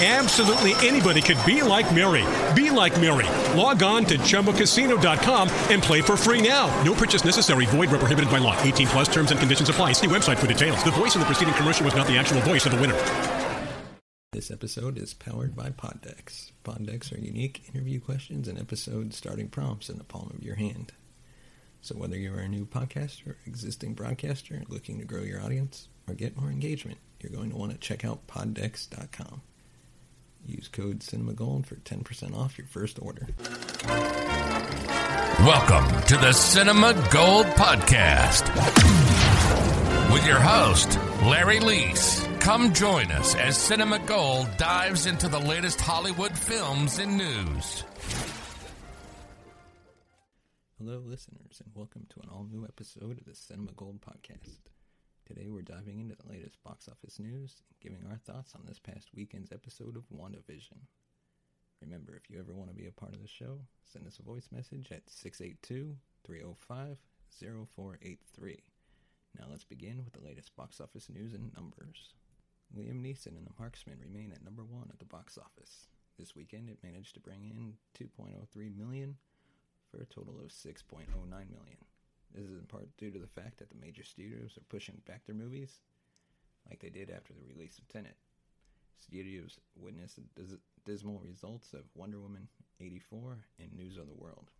Absolutely anybody could be like Mary. Be like Mary. Log on to ChumbaCasino.com and play for free now. No purchase necessary. Void where prohibited by law. 18 plus terms and conditions apply. See website for details. The voice in the preceding commercial was not the actual voice of the winner. This episode is powered by Poddex. Poddex are unique interview questions and episode starting prompts in the palm of your hand. So whether you're a new podcaster, existing broadcaster, looking to grow your audience, or get more engagement, you're going to want to check out poddex.com. Use code CinemaGold for 10% off your first order. Welcome to the Cinema Gold Podcast with your host, Larry Leese. Come join us as Cinema Gold dives into the latest Hollywood films and news. Hello, listeners, and welcome to an all new episode of the Cinema Gold Podcast. Today we're diving into the latest box office news and giving our thoughts on this past weekend's episode of WandaVision. Remember, if you ever want to be a part of the show, send us a voice message at 682 305 0483. Now let's begin with the latest box office news and numbers. Liam Neeson and The Marksman remain at number one at the box office. This weekend it managed to bring in 2.03 million for a total of 6.09 million. This is in part due to the fact that the major studios are pushing back their movies, like they did after the release of Tenet. Studios witnessed the dis- dismal results of Wonder Woman 84 and News of the World.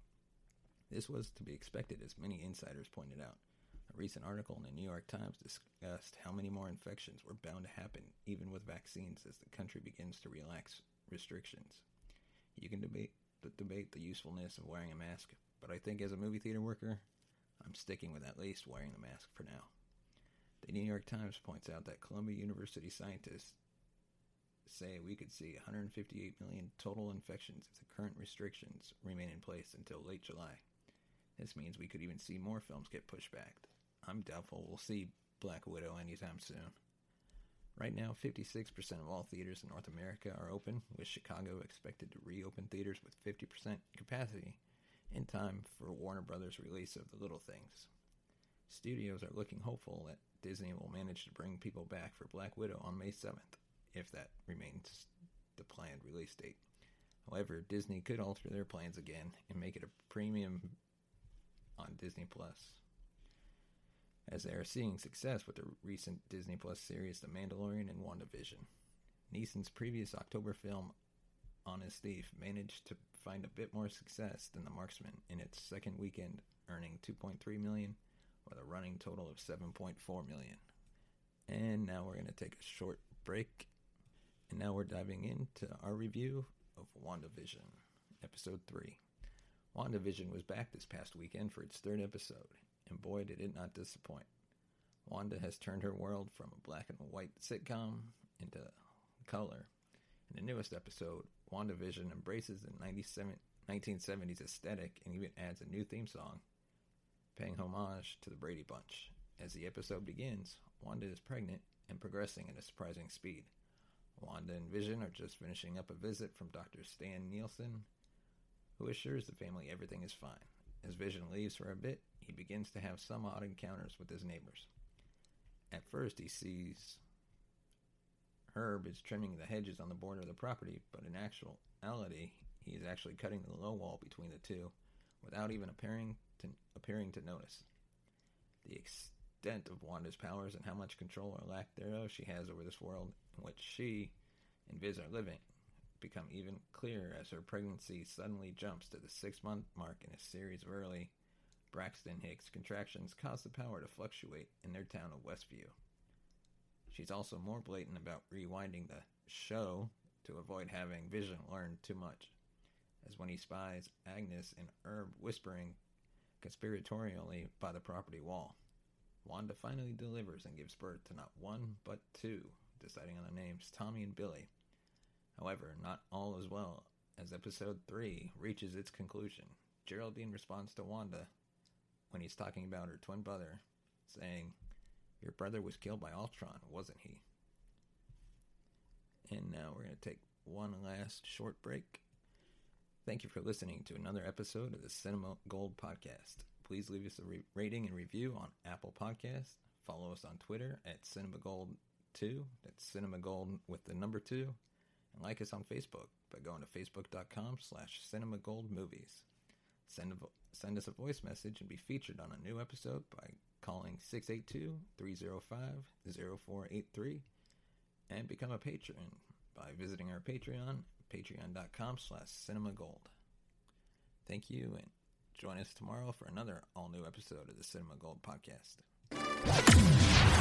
This was to be expected, as many insiders pointed out. A recent article in the New York Times discussed how many more infections were bound to happen, even with vaccines, as the country begins to relax restrictions. You can debate debate the usefulness of wearing a mask, but I think as a movie theater worker, I'm sticking with at least wearing the mask for now. The New York Times points out that Columbia University scientists say we could see 158 million total infections if the current restrictions remain in place until late July. This means we could even see more films get pushed back. I'm doubtful we'll see Black Widow anytime soon. Right now, 56% of all theaters in North America are open, with Chicago expected to reopen theaters with 50% capacity in time for Warner Brothers' release of The Little Things. Studios are looking hopeful that Disney will manage to bring people back for Black Widow on May 7th, if that remains the planned release date. However, Disney could alter their plans again and make it a premium on Disney Plus. As they are seeing success with the recent Disney Plus series The Mandalorian and WandaVision. Neeson's previous October film Honest Thief managed to find a bit more success than The Marksman in its second weekend, earning 2.3 million with a running total of 7.4 million. And now we're going to take a short break. And now we're diving into our review of WandaVision, episode 3. WandaVision was back this past weekend for its third episode, and boy, did it not disappoint. Wanda has turned her world from a black and white sitcom into color. In the newest episode, WandaVision embraces the 1970s aesthetic and even adds a new theme song, paying homage to the Brady Bunch. As the episode begins, Wanda is pregnant and progressing at a surprising speed. Wanda and Vision are just finishing up a visit from Dr. Stan Nielsen, who assures the family everything is fine. As Vision leaves for a bit, he begins to have some odd encounters with his neighbors. At first, he sees Herb is trimming the hedges on the border of the property, but in actuality, he is actually cutting the low wall between the two without even appearing to, appearing to notice. The extent of Wanda's powers and how much control or lack thereof she has over this world in which she and Viz are living become even clearer as her pregnancy suddenly jumps to the six month mark in a series of early Braxton Hicks contractions cause the power to fluctuate in their town of Westview. She's also more blatant about rewinding the show to avoid having Vision learn too much, as when he spies Agnes and Herb whispering conspiratorially by the property wall. Wanda finally delivers and gives birth to not one but two, deciding on the names Tommy and Billy. However, not all is well, as episode 3 reaches its conclusion. Geraldine responds to Wanda when he's talking about her twin brother, saying, Your brother was killed by Ultron, wasn't he? And now we're going to take one last short break. Thank you for listening to another episode of the Cinema Gold Podcast. Please leave us a re- rating and review on Apple Podcasts. Follow us on Twitter at CinemaGold2. That's Cinema Gold with the number two. And like us on Facebook by going to facebook.com slash cinemagoldmovies. Send, a, send us a voice message and be featured on a new episode by calling 682-305-0483 and become a patron by visiting our Patreon, patreon.com slash cinemagold. Thank you and join us tomorrow for another all-new episode of the Cinema Gold Podcast.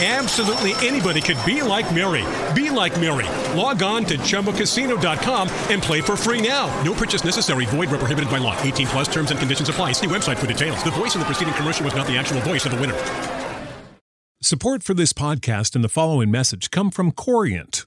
Absolutely anybody could be like Mary. Be like Mary. Log on to ChumbaCasino.com and play for free now. No purchase necessary. Void where prohibited by law. 18 plus terms and conditions apply. See website for details. The voice in the preceding commercial was not the actual voice of the winner. Support for this podcast and the following message come from Corient.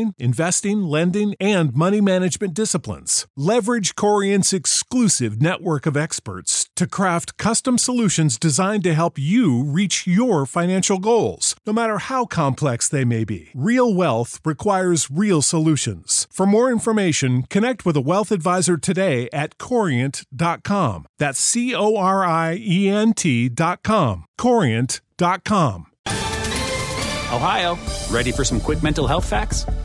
planning, investing, lending, and money management disciplines. Leverage Corient's exclusive network of experts to craft custom solutions designed to help you reach your financial goals, no matter how complex they may be. Real wealth requires real solutions. For more information, connect with a wealth advisor today at corient.com. That's C O R I E N T.com. Corient.com. Ohio, ready for some quick mental health facts?